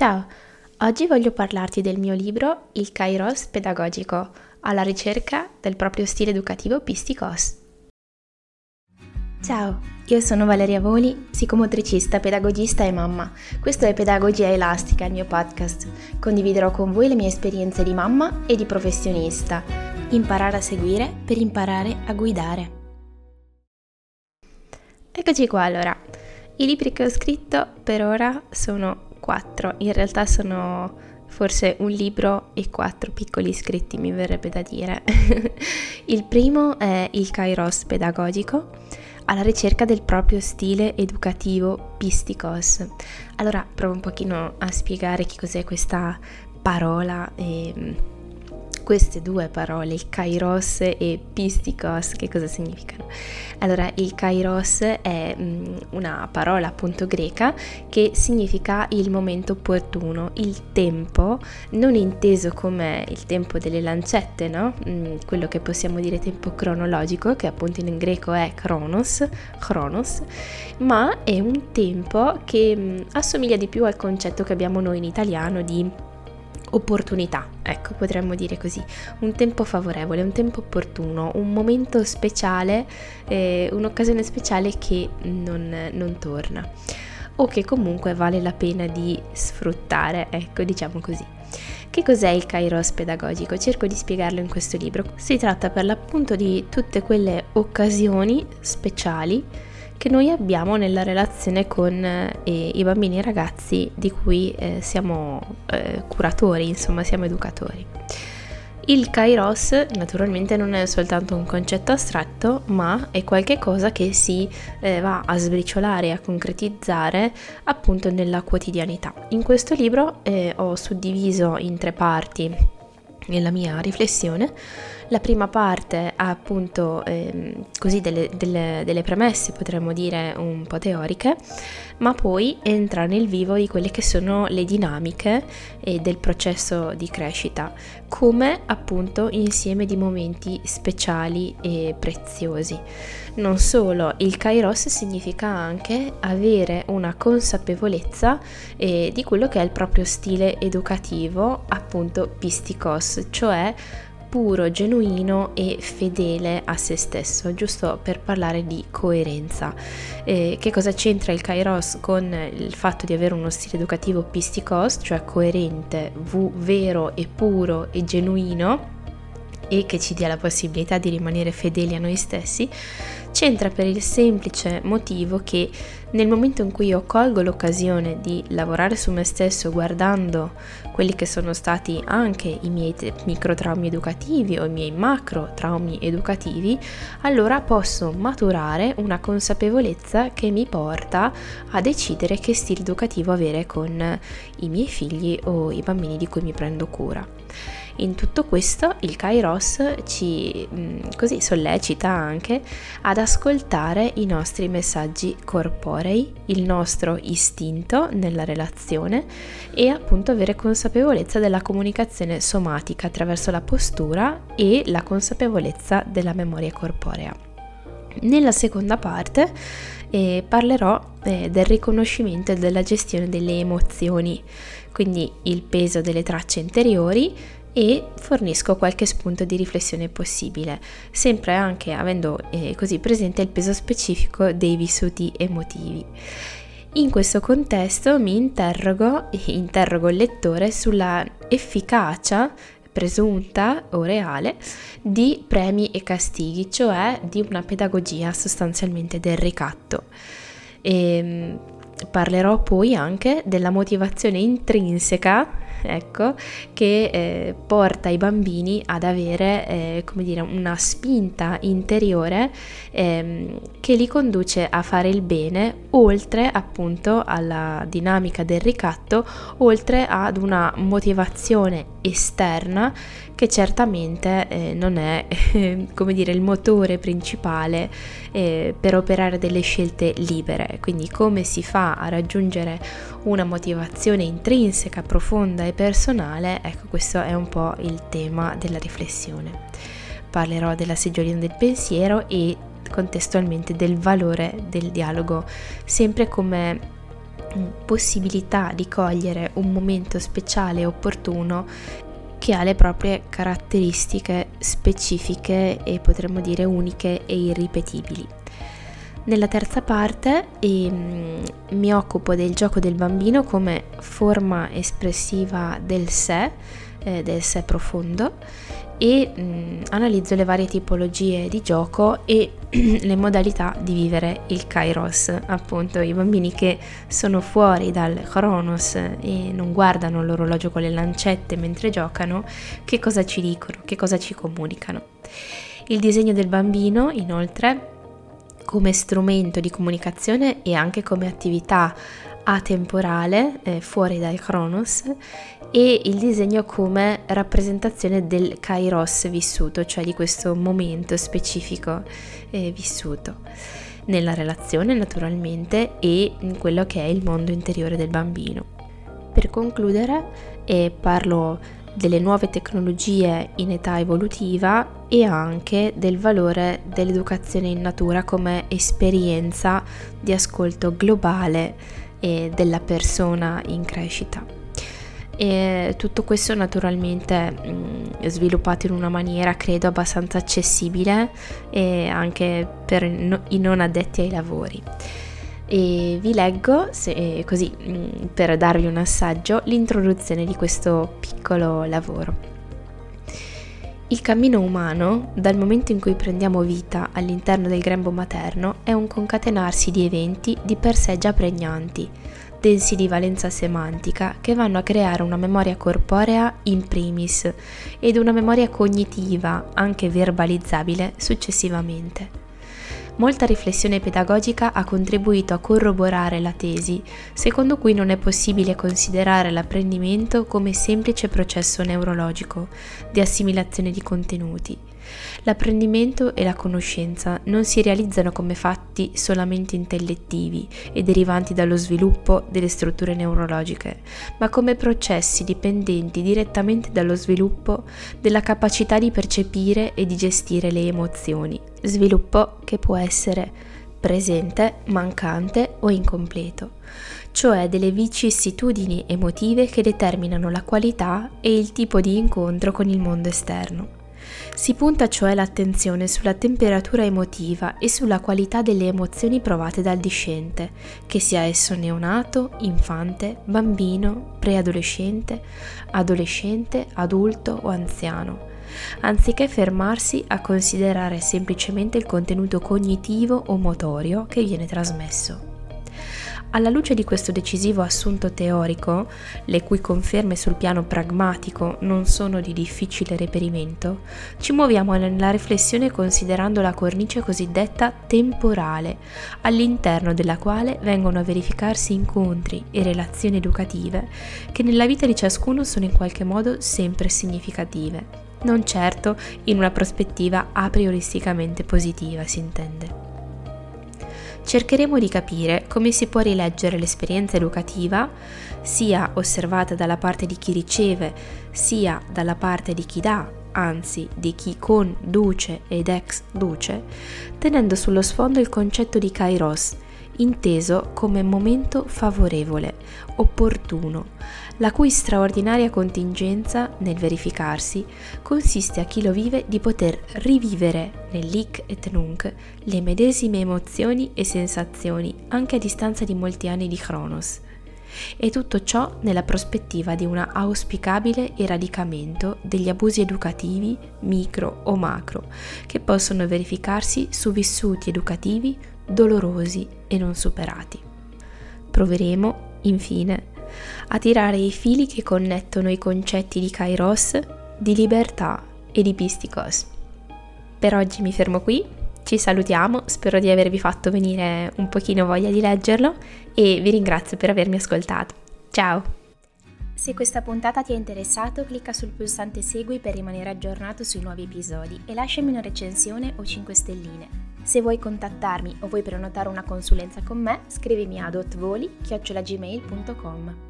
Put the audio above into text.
Ciao, oggi voglio parlarti del mio libro Il Kairos pedagogico, alla ricerca del proprio stile educativo Pisticos. Ciao, io sono Valeria Voli, psicomotricista, pedagogista e mamma. Questo è Pedagogia Elastica, il mio podcast. Condividerò con voi le mie esperienze di mamma e di professionista. Imparare a seguire per imparare a guidare. Eccoci qua allora. I libri che ho scritto per ora sono quattro, in realtà sono forse un libro e quattro piccoli scritti, mi verrebbe da dire. il primo è il Kairos pedagogico, alla ricerca del proprio stile educativo Pisticos. Allora provo un pochino a spiegare che cos'è questa parola e queste due parole, il kairos e pistikos, che cosa significano? Allora, il kairos è mm, una parola appunto greca che significa il momento opportuno, il tempo, non inteso come il tempo delle lancette, no? Mm, quello che possiamo dire tempo cronologico, che appunto in greco è chronos, chronos, ma è un tempo che mm, assomiglia di più al concetto che abbiamo noi in italiano di opportunità, ecco, potremmo dire così, un tempo favorevole, un tempo opportuno, un momento speciale, eh, un'occasione speciale che non, non torna o che comunque vale la pena di sfruttare, ecco, diciamo così. Che cos'è il Kairos pedagogico? Cerco di spiegarlo in questo libro. Si tratta per l'appunto di tutte quelle occasioni speciali che noi abbiamo nella relazione con eh, i bambini e ragazzi di cui eh, siamo eh, curatori, insomma siamo educatori. Il Kairos naturalmente non è soltanto un concetto astratto, ma è qualcosa che si eh, va a sbriciolare e a concretizzare appunto nella quotidianità. In questo libro eh, ho suddiviso in tre parti nella mia riflessione la prima parte ha appunto ehm, così delle, delle, delle, premesse, potremmo dire un po' teoriche, ma poi entra nel vivo di quelle che sono le dinamiche eh, del processo di crescita, come appunto insieme di momenti speciali e preziosi. Non solo, il Kairos significa anche avere una consapevolezza eh, di quello che è il proprio stile educativo, appunto pisticos, cioè puro, genuino e fedele a se stesso, giusto per parlare di coerenza. Eh, che cosa c'entra il Kairos con il fatto di avere uno stile educativo pisticos, cioè coerente, v- vero e puro e genuino? E che ci dia la possibilità di rimanere fedeli a noi stessi, c'entra per il semplice motivo che nel momento in cui io colgo l'occasione di lavorare su me stesso guardando quelli che sono stati anche i miei micro traumi educativi o i miei macro traumi educativi, allora posso maturare una consapevolezza che mi porta a decidere che stile educativo avere con i miei figli o i bambini di cui mi prendo cura. In tutto questo il Kairos ci mm, così sollecita anche ad ascoltare i nostri messaggi corporei, il nostro istinto nella relazione e appunto avere consapevolezza della comunicazione somatica attraverso la postura e la consapevolezza della memoria corporea. Nella seconda parte eh, parlerò eh, del riconoscimento e della gestione delle emozioni, quindi il peso delle tracce interiori, e fornisco qualche spunto di riflessione possibile, sempre anche avendo eh, così presente il peso specifico dei vissuti emotivi. In questo contesto mi interrogo e interrogo il lettore sulla efficacia presunta o reale di premi e castighi, cioè di una pedagogia sostanzialmente del ricatto. E, ehm, parlerò poi anche della motivazione intrinseca ecco, che eh, porta i bambini ad avere, eh, come dire, una spinta interiore ehm, che li conduce a fare il bene, oltre appunto alla dinamica del ricatto, oltre ad una motivazione esterna che certamente eh, non è come dire il motore principale eh, per operare delle scelte libere. Quindi come si fa a raggiungere una motivazione intrinseca profonda e personale? Ecco questo è un po' il tema della riflessione. Parlerò della seggiolina del pensiero e contestualmente del valore del dialogo sempre come possibilità di cogliere un momento speciale e opportuno che ha le proprie caratteristiche specifiche e potremmo dire uniche e irripetibili. Nella terza parte ehm, mi occupo del gioco del bambino come forma espressiva del sé, eh, del sé profondo e mh, analizzo le varie tipologie di gioco e le modalità di vivere il Kairos, appunto i bambini che sono fuori dal Chronos e non guardano l'orologio con le lancette mentre giocano, che cosa ci dicono, che cosa ci comunicano. Il disegno del bambino, inoltre, come strumento di comunicazione e anche come attività atemporale eh, fuori dal Chronos e il disegno come rappresentazione del kairos vissuto, cioè di questo momento specifico eh, vissuto nella relazione naturalmente e in quello che è il mondo interiore del bambino. Per concludere, eh, parlo delle nuove tecnologie in età evolutiva e anche del valore dell'educazione in natura come esperienza di ascolto globale eh, della persona in crescita e tutto questo naturalmente mh, mm, sviluppato in una maniera credo abbastanza accessibile e anche per no, i non addetti ai lavori. E vi leggo, se, così mh, mm, per darvi un assaggio, l'introduzione di questo piccolo lavoro. Il cammino umano, dal momento in cui prendiamo vita all'interno del grembo materno, è un concatenarsi di eventi di per sé già pregnanti, densi di valenza semantica che vanno a creare una memoria corporea in primis ed una memoria cognitiva, anche verbalizzabile, successivamente. Molta riflessione pedagogica ha contribuito a corroborare la tesi, secondo cui non è possibile considerare l'apprendimento come semplice processo neurologico di assimilazione di contenuti, L'apprendimento e la conoscenza non si realizzano come fatti solamente intellettivi e derivanti dallo sviluppo delle strutture neurologiche, ma come processi dipendenti direttamente dallo sviluppo della capacità di percepire e di gestire le emozioni, sviluppo che può essere presente, mancante o incompleto, cioè delle vicissitudini emotive che determinano la qualità e il tipo di incontro con il mondo esterno. Si punta cioè l'attenzione sulla temperatura emotiva e sulla qualità delle emozioni provate dal discente, che sia esso neonato, infante, bambino, preadolescente, adolescente, adulto o anziano anziché fermarsi a considerare semplicemente il contenuto cognitivo o motorio che viene trasmesso. Alla luce di questo decisivo assunto teorico, le cui conferme sul piano pragmatico non sono di difficile reperimento, ci muoviamo nella riflessione considerando la cornice cosiddetta temporale, all'interno della quale vengono a verificarsi incontri e relazioni educative che nella vita di ciascuno sono in qualche modo sempre significative, non certo in una prospettiva a prioristicamente positiva, si intende cercheremo di capire come si può rileggere l'esperienza educativa, sia osservata dalla parte di chi riceve, sia dalla parte di chi dà, anzi di chi conduce ed ex duce, tenendo sullo sfondo il concetto di kairos, inteso come momento favorevole, opportuno, la cui straordinaria contingenza nel verificarsi consiste a chi lo vive di poter rivivere nell'hic et nunc le medesime emozioni e sensazioni anche a distanza di molti anni di Cronos. E tutto ciò nella prospettiva di un auspicabile eradicamento degli abusi educativi, micro o macro, che possono verificarsi su vissuti educativi dolorosi e non superati. Proveremo, infine, a tirare i fili che connettono i concetti di Kairos, di libertà e di Pisticos. Per oggi mi fermo qui, ci salutiamo, spero di avervi fatto venire un pochino voglia di leggerlo e vi ringrazio per avermi ascoltato. Ciao! Se questa puntata ti è interessato, clicca sul pulsante Segui per rimanere aggiornato sui nuovi episodi e lasciami una recensione o 5 stelline. Se vuoi contattarmi o vuoi prenotare una consulenza con me, scrivimi a dotvoli.gmail.com